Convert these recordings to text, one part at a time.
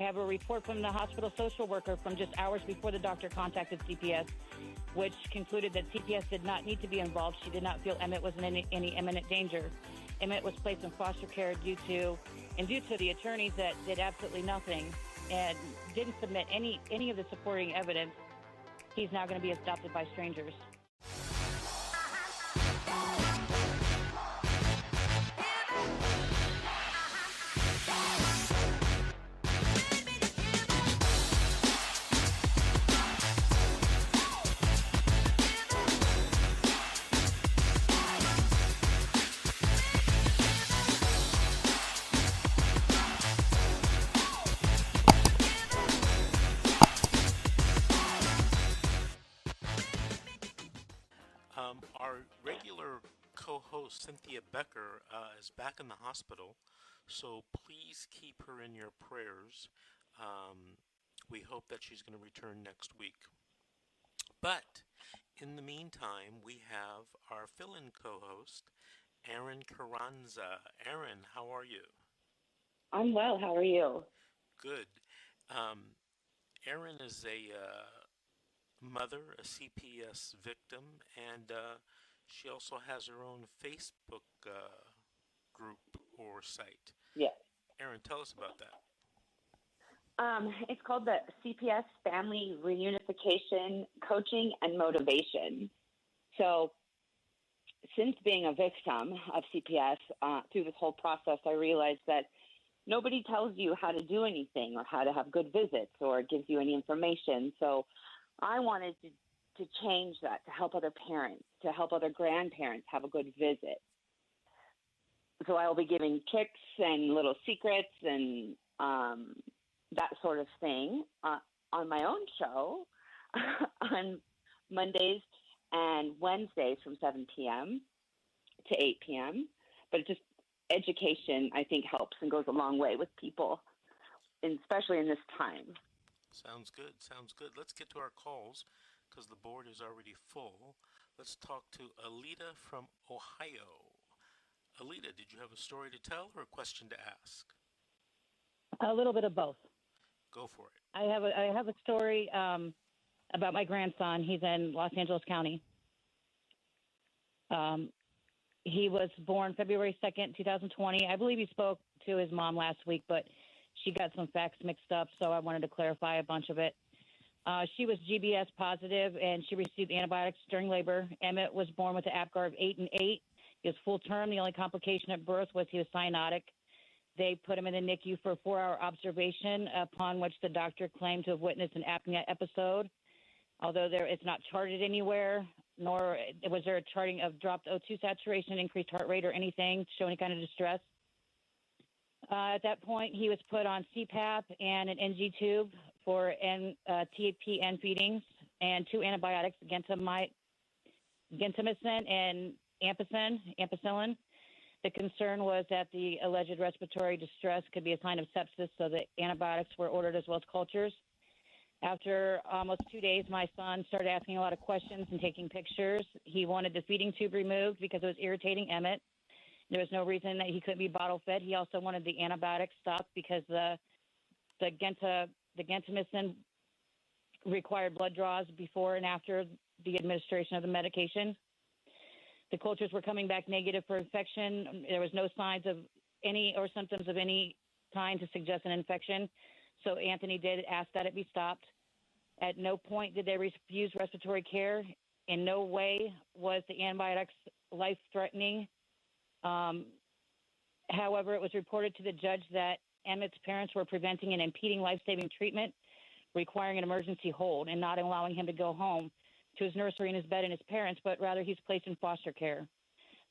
I have a report from the hospital social worker from just hours before the doctor contacted CPS, which concluded that CPS did not need to be involved. She did not feel Emmett was in any, any imminent danger. Emmett was placed in foster care due to, and due to the attorneys that did absolutely nothing and didn't submit any any of the supporting evidence, he's now going to be adopted by strangers. Becker uh, is back in the hospital, so please keep her in your prayers. Um, we hope that she's going to return next week. But in the meantime, we have our fill-in co-host, Erin Carranza. Erin, how are you? I'm well. How are you? Good. Um, Erin is a uh, mother, a CPS victim, and uh, she also has her own Facebook uh, group or site. Yes. Erin, tell us about that. Um, it's called the CPS Family Reunification Coaching and Motivation. So, since being a victim of CPS uh, through this whole process, I realized that nobody tells you how to do anything or how to have good visits or gives you any information. So, I wanted to, to change that to help other parents, to help other grandparents have a good visit. So I will be giving tricks and little secrets and um, that sort of thing uh, on my own show on Mondays and Wednesdays from 7 p.m. to 8 p.m. But just education, I think, helps and goes a long way with people, especially in this time. Sounds good. Sounds good. Let's get to our calls because the board is already full. Let's talk to Alita from Ohio. Alita, did you have a story to tell or a question to ask? A little bit of both. Go for it. I have a I have a story um, about my grandson. He's in Los Angeles County. Um, he was born February second, two thousand twenty. I believe he spoke to his mom last week, but she got some facts mixed up, so I wanted to clarify a bunch of it. Uh, she was GBS positive, and she received antibiotics during labor. Emmett was born with an APGAR of eight and eight. He was full term. The only complication at birth was he was cyanotic. They put him in the NICU for a four hour observation, upon which the doctor claimed to have witnessed an apnea episode. Although there, it's not charted anywhere, nor was there a charting of dropped O2 saturation, increased heart rate, or anything to show any kind of distress. Uh, at that point, he was put on CPAP and an NG tube for uh, TPN feedings and two antibiotics, gentamicin and ampicillin, ampicillin. The concern was that the alleged respiratory distress could be a sign of sepsis, so the antibiotics were ordered as well as cultures. After almost two days, my son started asking a lot of questions and taking pictures. He wanted the feeding tube removed because it was irritating Emmett. There was no reason that he couldn't be bottle fed. He also wanted the antibiotics stopped because the the genta the gentamicin required blood draws before and after the administration of the medication. The cultures were coming back negative for infection. There was no signs of any or symptoms of any kind to suggest an infection. So Anthony did ask that it be stopped. At no point did they refuse respiratory care. In no way was the antibiotics life threatening. Um, however, it was reported to the judge that Emmett's parents were preventing and impeding life saving treatment, requiring an emergency hold, and not allowing him to go home to his nursery and his bed and his parents, but rather he's placed in foster care.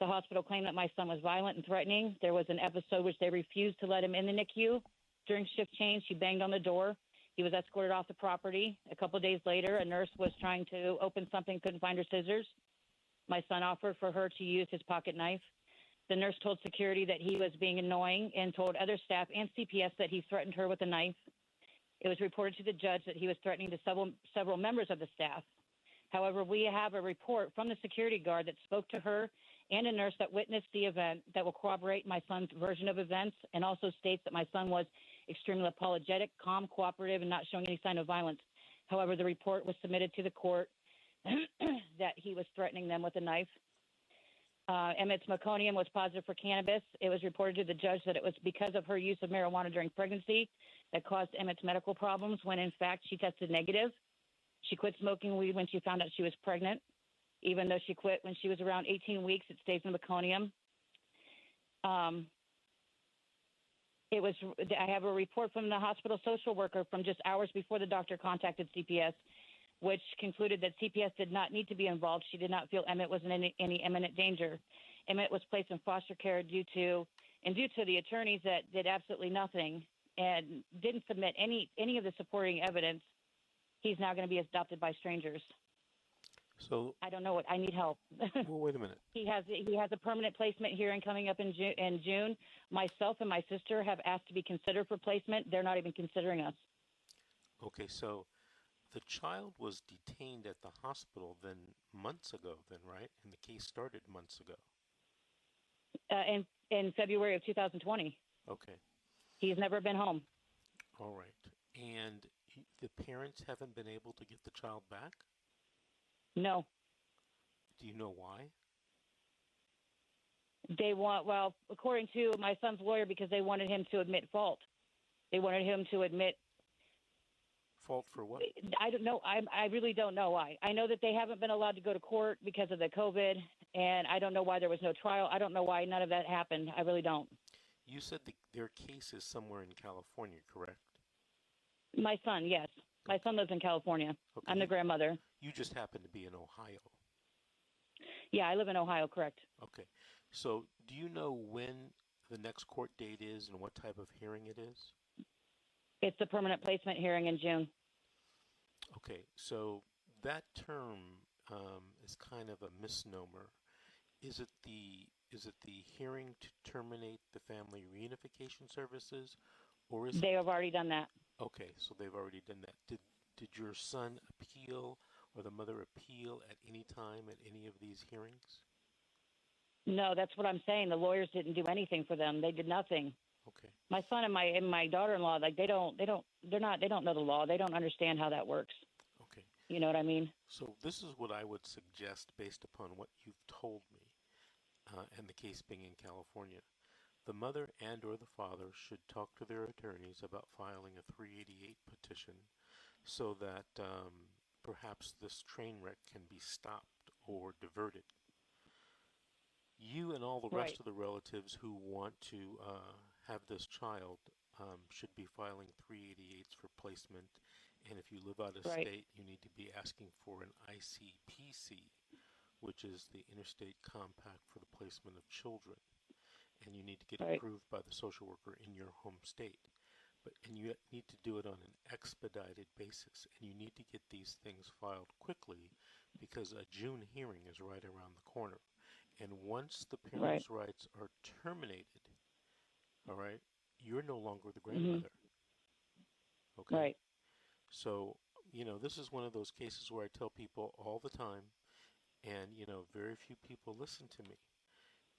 The hospital claimed that my son was violent and threatening. There was an episode which they refused to let him in the NICU. During shift change, he banged on the door. He was escorted off the property. A couple of days later, a nurse was trying to open something, couldn't find her scissors. My son offered for her to use his pocket knife. The nurse told security that he was being annoying and told other staff and CPS that he threatened her with a knife. It was reported to the judge that he was threatening to several, several members of the staff. However, we have a report from the security guard that spoke to her and a nurse that witnessed the event that will corroborate my son's version of events and also states that my son was extremely apologetic, calm, cooperative, and not showing any sign of violence. However, the report was submitted to the court that he was threatening them with a knife. Uh, Emmett's meconium was positive for cannabis. It was reported to the judge that it was because of her use of marijuana during pregnancy that caused Emmett's medical problems, when in fact she tested negative. She quit smoking weed when she found out she was pregnant. Even though she quit when she was around 18 weeks, it stays in meconium. Um, it was. I have a report from the hospital social worker from just hours before the doctor contacted CPS, which concluded that CPS did not need to be involved. She did not feel Emmett was in any, any imminent danger. Emmett was placed in foster care due to and due to the attorneys that did absolutely nothing and didn't submit any any of the supporting evidence. He's now going to be adopted by strangers. So, I don't know what I need help. well, wait a minute. he has he has a permanent placement hearing coming up in June, in June. Myself and my sister have asked to be considered for placement. They're not even considering us. Okay, so the child was detained at the hospital then months ago, then, right? And the case started months ago. Uh, in in February of 2020, Okay, he's never been home. all right. And he, the parents haven't been able to get the child back? No, Do you know why? they want well, according to my son's lawyer, because they wanted him to admit fault. They wanted him to admit. Fault for what? I don't know. I I really don't know why. I know that they haven't been allowed to go to court because of the COVID, and I don't know why there was no trial. I don't know why none of that happened. I really don't. You said the, their case is somewhere in California, correct? My son, yes, my son lives in California. Okay. I'm the grandmother. You just happen to be in Ohio. Yeah, I live in Ohio, correct? Okay. So, do you know when the next court date is and what type of hearing it is? It's the permanent placement hearing in June. Okay, so that term um, is kind of a misnomer. Is it the is it the hearing to terminate the family reunification services, or is They have already done that. okay? So they've already done that. Did did your son appeal or the mother appeal at any time at any of these hearings? No, that's what I'm saying. The lawyers didn't do anything for them. They did nothing. Okay, My son and my and my daughter-in-law, like they don't, they don't, they're not, they don't know the law. They don't understand how that works. You know what I mean? So this is what I would suggest based upon what you've told me, uh, and the case being in California. The mother and or the father should talk to their attorneys about filing a 388 petition so that um, perhaps this train wreck can be stopped or diverted. You and all the rest Right. of the relatives who want to uh, have this child um, should be filing 388s for placement. And if you live out of Right. state, you need to be asking for an ICPC, which is the Interstate Compact for the Placement of Children. And you need to get Right. approved by the social worker in your home state. But and you need to do it on an expedited basis, and you need to get these things filed quickly because a June hearing is right around the corner. And once the parents' rights are terminated, all right, you're no longer the mm-hmm. grandmother. Okay. Right. So, you know, this is one of those cases where I tell people all the time, and, you know, very few people listen to me.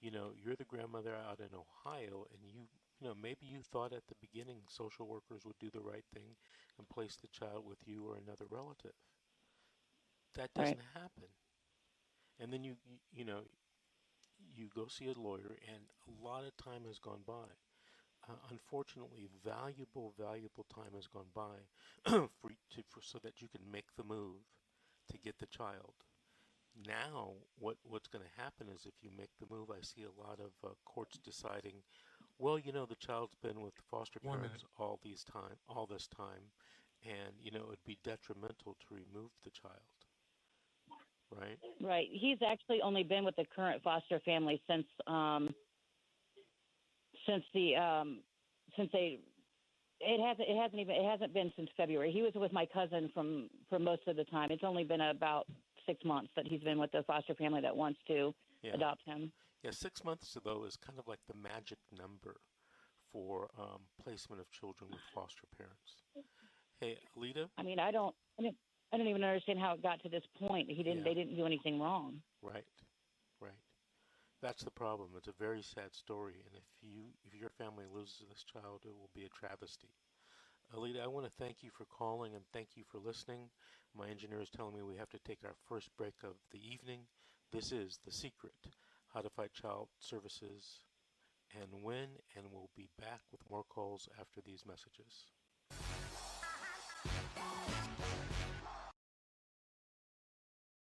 You know, you're the grandmother out in Ohio, and you, you know, maybe you thought at the beginning social workers would do the right thing and place the child with you or another relative. That doesn't happen. And then you, you, you know, you go see a lawyer, and a lot of time has gone by. Uh, unfortunately, valuable, valuable time has gone by for, to, for so that you can make the move to get the child. Now, what what's going to happen is if you make the move, I see a lot of uh, courts deciding, well, you know, the child's been with the foster parents all these time, all this time, and you know, it'd be detrimental to remove the child. Right? Right. He's actually only been with the current foster family since um since the um since they it hasn't it hasn't even it hasn't been since February. He was with my cousin from for most of the time. It's only been about six months that he's been with the foster family that wants to Yeah. adopt him. Yeah, six months though is kind of like the magic number for um, placement of children with foster parents. Hey, Alita, I mean, I don't I don't, I don't even understand how it got to this point. He didn't Yeah. they didn't do anything wrong. right. That's the problem. It's a very sad story, and if you if your family loses this child, it will be a travesty. Alita, I want to thank you for calling and thank you for listening. My engineer is telling me we have to take our first break of the evening. This is The Secret, How to Fight Child Services, and when, and we'll be back with more calls after these messages.